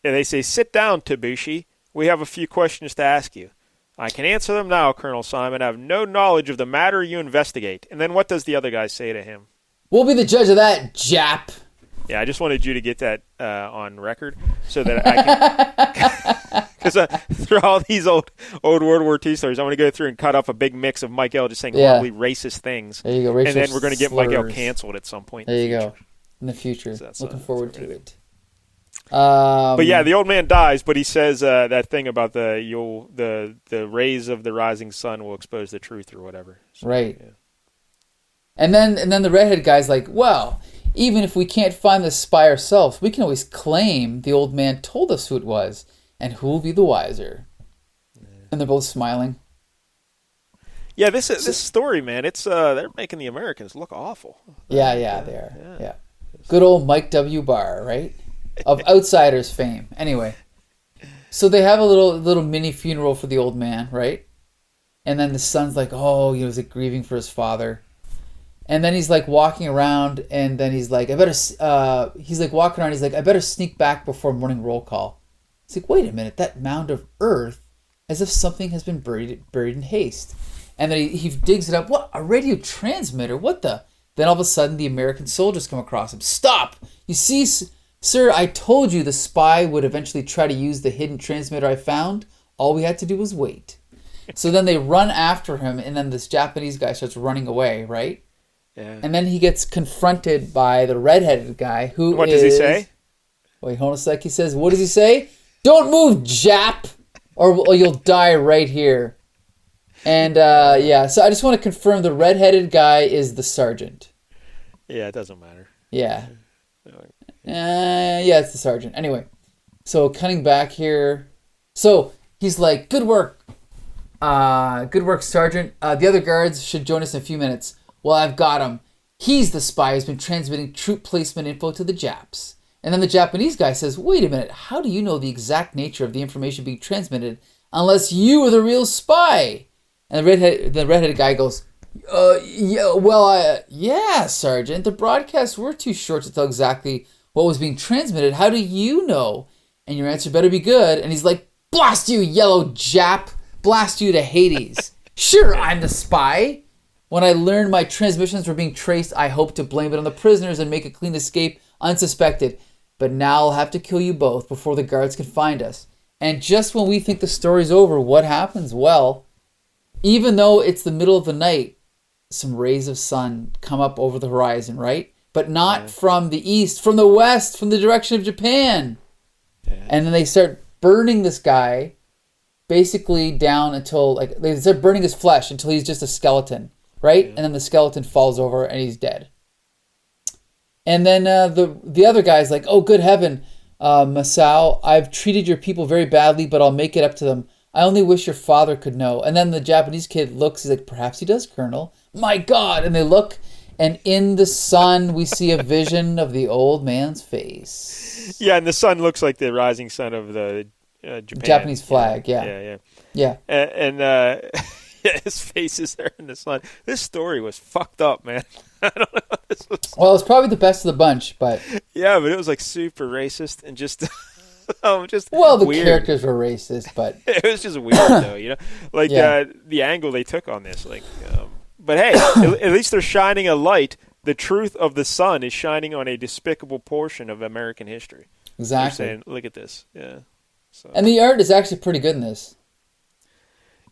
and they say, "Sit down, Tabushi. We have a few questions to ask you." I can answer them now, Colonel Simon. I have no knowledge of the matter you investigate. And then what does the other guy say to him? We'll be the judge of that, Jap. Yeah, I just wanted you to get that uh, on record so that I can. *laughs* Because uh, through all these old old World War II stories, I want to go through and cut off a big mix of Mike L. just saying Yeah. horribly racist things. There you go. and then we're going to get Mike L. canceled at some point. There in you the go. In the future. So that's, Looking uh, forward to it. Um, But yeah, the old man dies, but he says uh, that thing about the you'll the the rays of the rising sun will expose the truth or whatever. So, Right. yeah. And then and then the redhead guy's like, well, even if we can't find the spy ourselves, we can always claim the old man told us who it was, and who will be the wiser. And they're both smiling. Yeah, this is, this story, man, it's uh they're making the Americans look awful. Yeah, yeah, they are. yeah. Yeah. Good old Mike W. Barr, right? Of *laughs* Outsiders fame. Anyway. So they have a little little mini funeral for the old man, right? And then the son's like, oh, you know, he's like grieving for his father. And then he's like walking around, and then he's like, I better, uh, he's like walking around, he's like, I better sneak back before morning roll call. He's like, wait a minute, that mound of earth, as if something has been buried, buried in haste. And then he, he digs it up. What? A radio transmitter? What the? Then all of a sudden, the American soldiers come across him. Stop! You see, sir, I told you the spy would eventually try to use the hidden transmitter I found. All we had to do was wait. So then they run after him, and then this Japanese guy starts running away, right? Yeah. And then he gets confronted by the redheaded guy who What does he say? Wait, hold on a sec. He says, "What does he say? Don't move, Jap, or, or you'll die right here." And uh, yeah, so I just want to confirm the redheaded guy is the sergeant. Yeah, it doesn't matter. Yeah. Uh, yeah, it's the sergeant. Anyway, so cutting back here. So he's like, "Good work, uh, good work, sergeant. Uh, the other guards should join us in a few minutes. Well, I've got him. He's the spy who's been transmitting troop placement info to the Japs." And then the Japanese guy says, "Wait a minute. How do you know the exact nature of the information being transmitted unless you are the real spy?" And the redhead, the redheaded guy goes, uh, yeah, well, I, yeah, Sergeant. The broadcasts were too short to tell exactly what was being transmitted. How do you know? And your answer better be good. And he's like, blast you, yellow Jap. Blast you to Hades. *laughs* sure, I'm the spy. When I learned my transmissions were being traced, I hoped to blame it on the prisoners and make a clean escape unsuspected. But now I'll have to kill you both before the guards can find us. And just when we think the story's over, what happens? Well, even though it's the middle of the night, some rays of sun come up over the horizon, right? But not from the east, from the west, from the direction of Japan. And then they start burning this guy basically down until like they start burning his flesh until he's just a skeleton, right? And then the skeleton falls over and he's dead. And then uh, the the other guy's like, "Oh, good heaven, uh, Masao, I've treated your people very badly, but I'll make it up to them. I only wish your father could know." And then the Japanese kid looks. He's like, "Perhaps he does, Colonel." My God! And they look, and in the sun we see a vision of the old man's face. Yeah, and the sun looks like the rising sun of the uh, Japan. Japanese flag, yeah. yeah, yeah. Yeah, And, and uh, *laughs* *laughs* yeah, his face is there in the sun. This story was fucked up, man. *laughs* I don't know. This was. well, it's probably the best of the bunch, but Yeah, but it was like super racist and just, oh, *laughs* just well, the weird. characters were racist, but it was just weird though, you know, *coughs* like Yeah. uh, the angle they took on this, like, um, But hey, at, *coughs* at least they're shining a light. The truth of the sun is shining on a despicable portion of American history. Exactly. saying, look at this. Yeah. So And the art is actually pretty good in this.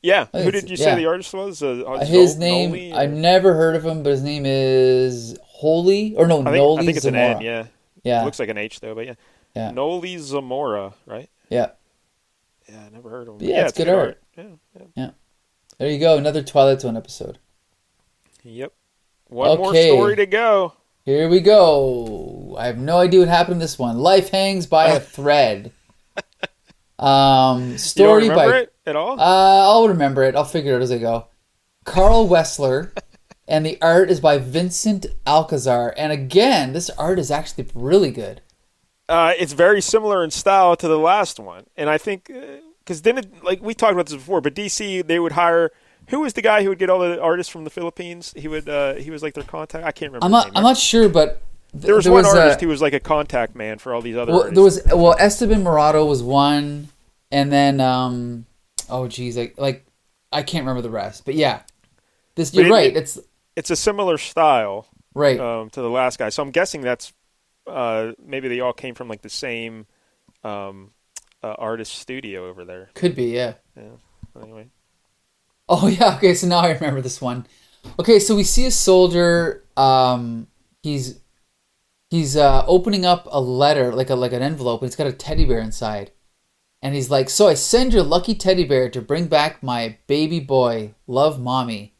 Yeah. Who did you it's- say the artist was? Uh, uh, His Zol- name, Noly, I've never heard of him, but his name is Holy or no, I think, Noly I think it's an Zamora. N. Yeah. yeah, Looks like an H though, but yeah. Yeah. Noly Zamora, right? yeah. Yeah, I never heard of him. Yeah, it's good art. Yeah, yeah. There you go, another Twilight Zone episode. Yep. One more Okay. story to go. Here we go. I have no idea what happened in this one. Life hangs by a *laughs* thread. Um, story remember by it at all? Uh, I'll remember it. I'll figure it out as I go. Carl Wessler, *laughs* and the art is by Vincent Alcazar. And again, this art is actually really good. Uh, it's very similar in style to the last one, and I think because then it, like we talked about this before, but DC they would hire who was the guy who would get all the artists from the Philippines? He would uh, he was like their contact. I can't remember. I'm not. I'm not sure, but There was there one was artist a, who was like a contact man for all these other well, there was well Esteban Morado was one, and then um, oh geez, like like I can't remember the rest. But yeah, this But you're it- right. it- It's it's a similar style right. um, to the last guy, so I'm guessing that's uh, maybe they all came from like the same um, uh, artist studio over there. Could be. Yeah. Anyway, Oh *laughs* yeah, okay, so now I remember this one. Okay, so we see a soldier um he's he's uh opening up a letter, like a like an envelope, and it's got a teddy bear inside. And he's like, "So I send your lucky teddy bear to bring back my baby boy. Love, mommy."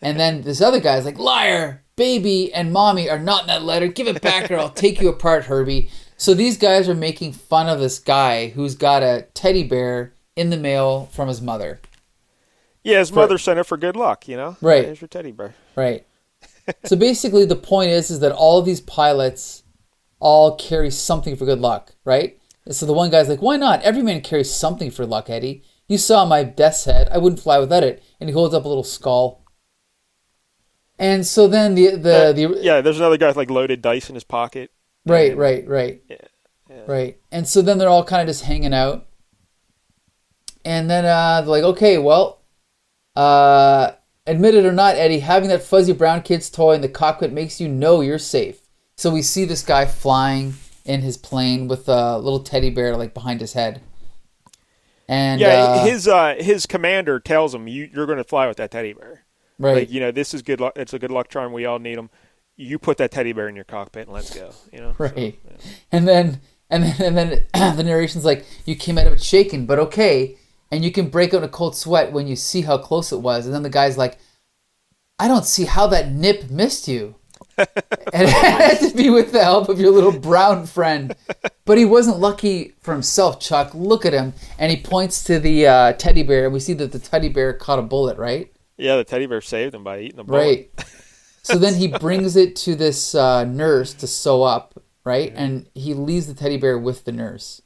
And then this other guy's like, "Liar! Baby and mommy are not in that letter. Give it back, or I'll take you apart, Herbie." So these guys are making fun of this guy who's got a teddy bear in the mail from his mother. yeah, his For- mother sent it for good luck. You know, Right. Here's your teddy bear. Right. So basically, the point is, is that all of these pilots all carry something for good luck, right? And so the one guy's like, "Why not? Every man carries something for luck, Eddie. You saw my death's head. I wouldn't fly without it." And he holds up a little skull. And so then the the Uh, the yeah, there's another guy with like loaded dice in his pocket. right, And- right, right, Yeah, yeah. right. And so then they're all kind of just hanging out. And then uh, they're like, "Okay, well, uh, admit it or not, Eddie, having that fuzzy brown kid's toy in the cockpit makes you know you're safe. So we see this guy flying in his plane with a little teddy bear like behind his head. And yeah, uh, his uh, his commander tells him you, you're going to fly with that teddy bear. right, Like you know, this is good luck. It's a good luck charm. We all need them. You put that teddy bear in your cockpit and let's go. You know, So, right. yeah. And then and then and then *clears throat* the narration's like, you came out of it shaken, but okay. And you can break out in a cold sweat when you see how close it was. And then the guy's like, I don't see how that nip missed you. *laughs* and it had to be with the help of your little brown friend. But he wasn't lucky for himself, Chuck. Look at him. And he points to the uh, teddy bear, and we see that the teddy bear caught a bullet, right? yeah, the teddy bear saved him by eating the bullet. Right. *laughs* so then he brings it to this uh, nurse to sew up, right? And he leaves the teddy bear with the nurse.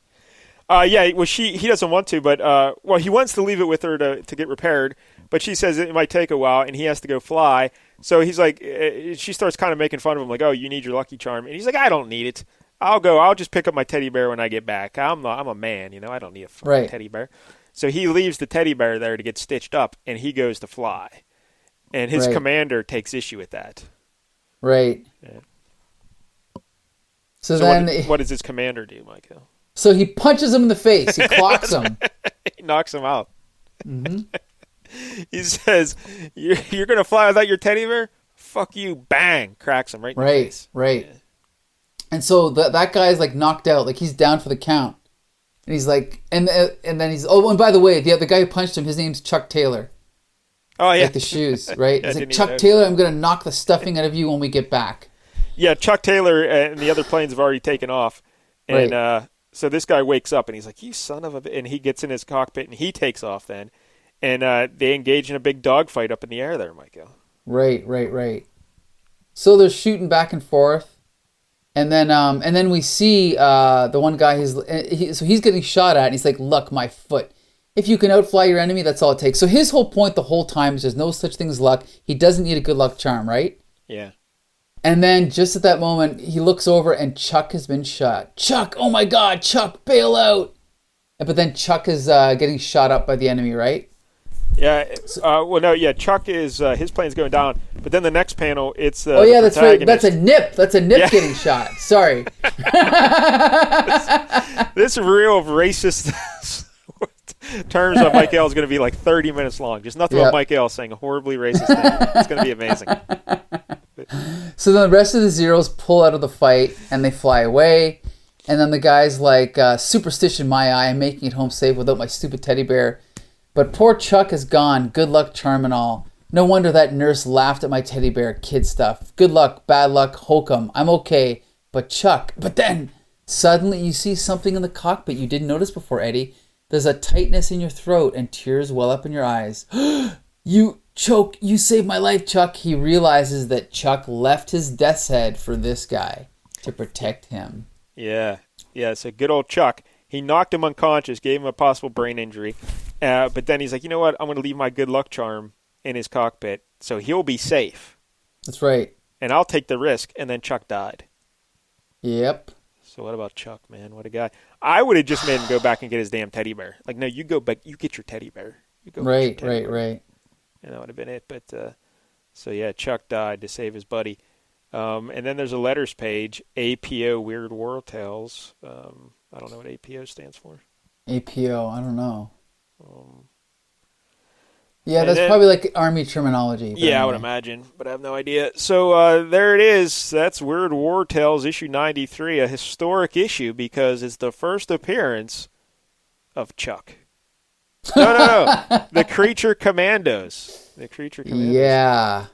Uh, yeah, well, she he doesn't want to, but uh, well, he wants to leave it with her to, to get repaired, but she says it might take a while, and he has to go fly. So he's like, uh, she starts kind of making fun of him, like, "Oh, you need your lucky charm," and he's like, "I don't need it. I'll go. I'll just pick up my teddy bear when I get back. I'm not, I'm a man, you know. I don't need a fucking Right. teddy bear." So he leaves the teddy bear there to get stitched up, and he goes to fly, and his Right. commander takes issue with that. Right. Yeah. So, So then, what, what does his commander do, Michael? So he punches him in the face. He clocks him. *laughs* he knocks him out. Mhm. *laughs* he says, "You're, you're going to fly without your teddy bear? Fuck you!" Bang! Cracks him right in the Right. face. Right. And so that that guy's like knocked out. Like he's down for the count. And he's like, and uh, and then he's oh, and by the way, the the guy who punched him, his name's Chuck Taylor, Oh yeah, like the shoes, *laughs* right? Yeah, he's like Chuck. Taylor, I'm gonna knock the stuffing out of you when we get back. yeah. Chuck Taylor and the other planes have already taken off, and Right. uh, so this guy wakes up and he's like, "You son of a!" And he gets in his cockpit and he takes off then, and uh, they engage in a big dogfight up in the air there, Michael. Right, right, right. So they're shooting back and forth, and then um, and then we see uh, the one guy. He's uh, he, so he's getting shot at, and he's like, "Luck, my foot. If you can outfly your enemy, that's all it takes." So his whole point the whole time is there's no such thing as luck. He doesn't need a good luck charm, right? Yeah. And then just at that moment, he looks over and Chuck has been shot. Chuck, oh my God, Chuck, bail out! But then Chuck is uh, getting shot up by the enemy, right? Yeah. Uh, well, no. Yeah. Chuck is uh, his plane's going down, but then the next panel, it's uh, oh yeah, that's right. That's a nip. That's a nip Yeah. getting shot. Sorry. *laughs* this real racist *laughs* *laughs* terms on Mike L is going to be like 30 minutes long. Just nothing Yep. about Mike L saying a horribly racist thing. It's going to be amazing. *laughs* So then the rest of the Zeros pull out of the fight and they fly away. And then the guy's like, uh, superstition my eye, I'm making it home safe without my stupid teddy bear. But poor Chuck is gone. Good luck, charm and all. No wonder that nurse laughed at my teddy bear kid stuff. Good luck, bad luck, hokum. I'm okay. But Chuck, but then suddenly you see something in the cockpit you didn't notice before, Eddie. There's a tightness in your throat and tears well up in your eyes. *gasps* You choke, you saved my life, Chuck. He realizes that Chuck left his death's head for this guy to protect him. Yeah. Yeah. So good old Chuck. He knocked him unconscious, gave him a possible brain injury. Uh, but then he's like, you know what? I'm going to leave my good luck charm in his cockpit so he'll be safe. That's right. And I'll take the risk. And then Chuck died. Yep. So what about Chuck, man? What a guy! I would have just made him go back and get his damn teddy bear. Like, no, you go back. You get your teddy bear. You go. Right, right, bear. right. And that would have been it. But uh, so yeah, Chuck died to save his buddy. Um, and then there's a letters page. APO Weird War Tales. Um, I don't know what APO stands for. APO, I don't know. Um, Yeah, And that's then- probably like army terminology. but yeah, I would imagine, but I have no idea. So uh, there it is. That's Weird War Tales issue 93, a historic issue because it's the first appearance of Chuck. No, no, no. *laughs* the Creature Commandos. The Creature Commandos. Yeah.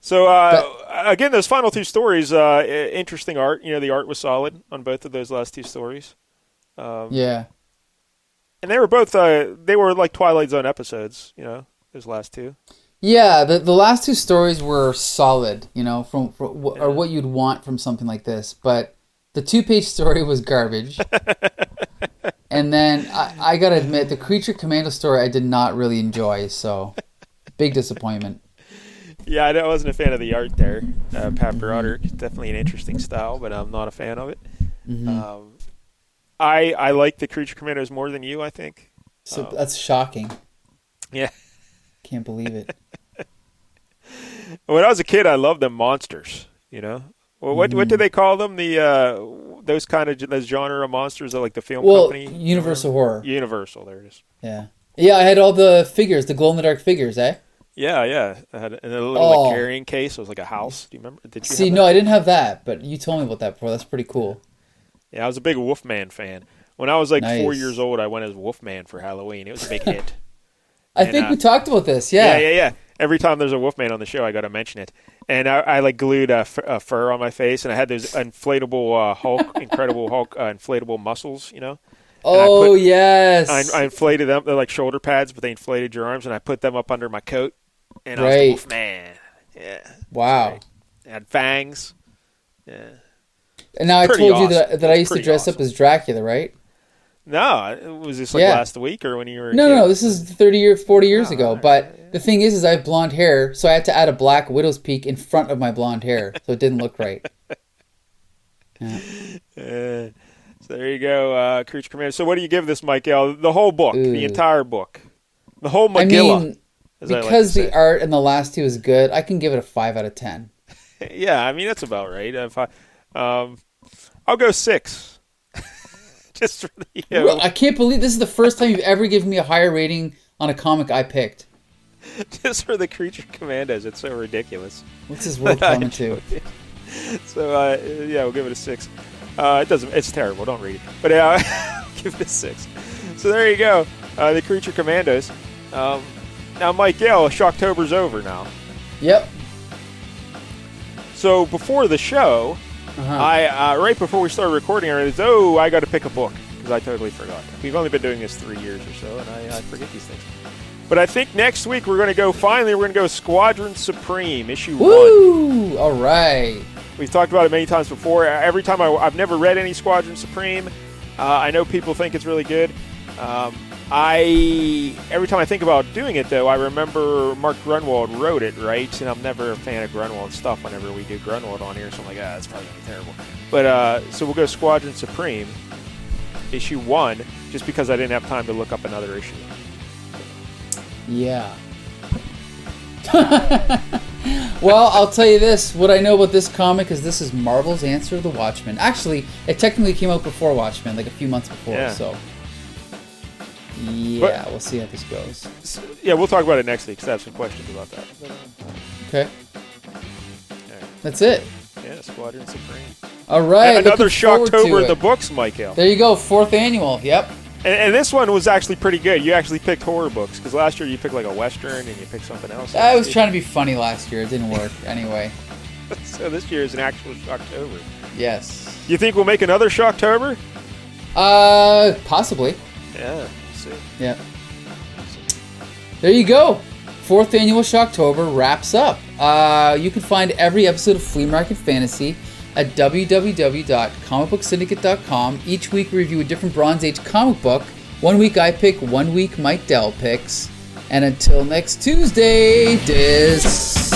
So uh, again, those final two stories, uh, interesting art. You know, the art was solid on both of those last two stories, um, Yeah. And they were both uh, they were like Twilight Zone episodes. You know, those last two. Yeah, the, the last two stories were solid, you know, from, from wh- or what you'd want from something like this. But the two page *laughs* story was garbage. *laughs* and then I, I gotta admit, the Creature Commando story I did not really enjoy. So big disappointment. Yeah, I wasn't a fan of the art there. Uh, Pat Broderick, definitely an interesting style, but I'm not a fan of it. Mhm. Um, I I like the Creature Commandos more than you. I think. So Oh. that's shocking. Yeah. Can't believe it. *laughs* When I was a kid, I loved them monsters. You know. Well, what what do they call them? The uh, those kind of those genre of monsters, that like the film Well, company. Universal Horror. Universal. There it is. Yeah. Yeah, I had all the figures, the glow in the dark figures, eh? Yeah, yeah. I had a little Oh. like carrying case. It was like a house. Do you remember? Did you See, no, that? I didn't have that, but you told me about that before. That's pretty cool. Yeah, I was a big Wolfman fan. When I was like four years old, I went as Wolfman for Halloween. It was a big hit. *laughs* I And, think uh, we talked about this. Yeah, Yeah. yeah, yeah. Every time there's a Wolfman on the show, I got to mention it. And I, I like glued a, f- a fur on my face, and I had those inflatable uh, Hulk, *laughs* Incredible Hulk, uh, inflatable muscles. You know, Oh put- yes. I, I inflated them. They're like shoulder pads, but they inflated your arms, and I put them up under my coat, and I was Right. Wolfman. Yeah, wow. I had fangs. Yeah. And now I told you that that I used to dress up as Dracula, right? No, it was this like Yeah. last week or when you were No, no. This is thirty years, forty years Oh, ago. alright, But yeah. the thing is, is I have blonde hair, so I had to add a black widow's peak in front of my blonde hair, so it didn't look right. *laughs* Yeah. Uh, so there you go, uh, Creature Commander. So what do you give this, Michael? The whole book, the entire book, the whole I Magilla. mean, as I like because the art in the last two is good, I can give it a five out of ten. *laughs* yeah, I mean that's about right. If I, um, I'll go six. *laughs* Just for the you know, Well, I can't believe this is the first time you've ever given me a higher rating on a comic I picked. *laughs* just for the Creature Commandos. It's so ridiculous. What's this world *laughs* coming to? So uh, yeah, we'll give it a six. Uh, it doesn't. It's terrible. Don't read it. But uh, give it a six. So there you go. Uh, the Creature Commandos. Um, now, Mike Gale, Shocktober's over now. Yep. So before the show, Uh-huh. I uh, right before we started recording, I realized, oh, I got to pick a book because I totally forgot. We've only been doing this three years or so, and I, I forget these things. But I think next week we're going to go. Finally, we're going to go Squadron Supreme issue one. All right. We've talked about it many times before. Every time I, I've never read any Squadron Supreme. Uh, I know people think it's really good. Um, I every time I think about doing it though, I remember Mark Gruenwald wrote it, right? And I'm never a fan of Gruenwald stuff. Whenever we do Gruenwald on here, so I'm like, ah, that's probably gonna be terrible. But uh, so we'll go Squadron Supreme, issue one, just because I didn't have time to look up another issue. Yeah. *laughs* well, I'll tell you this. What I know about this comic is this is Marvel's answer to the Watchmen. Actually, it technically came out before Watchmen, like a few months before. Yeah. So, yeah, we'll see how this goes. Yeah, we'll talk about it next week because I have some questions about that. Okay, that's it. yeah, Squadron Supreme. All right, Another forward to Shocktober in the books, Michael. There you go, fourth annual. Yep. And, and this one was actually pretty good. You actually picked horror books because last year you picked like a western and you picked something else. I was trying to be funny last year. It didn't work. *laughs* Anyway, *laughs* So this year is an actual Shocktober. yes. You think we'll make another Shocktober? Uh, possibly. Yeah. Let's. Yeah. There you go. Fourth annual Shocktober wraps up. Uh, you can find every episode of Flea Market Fantasy at www.comicbooksyndicate.com. Each week we review a different Bronze Age comic book. One week I pick, one week Mike Dell picks. And until next Tuesday, disperse!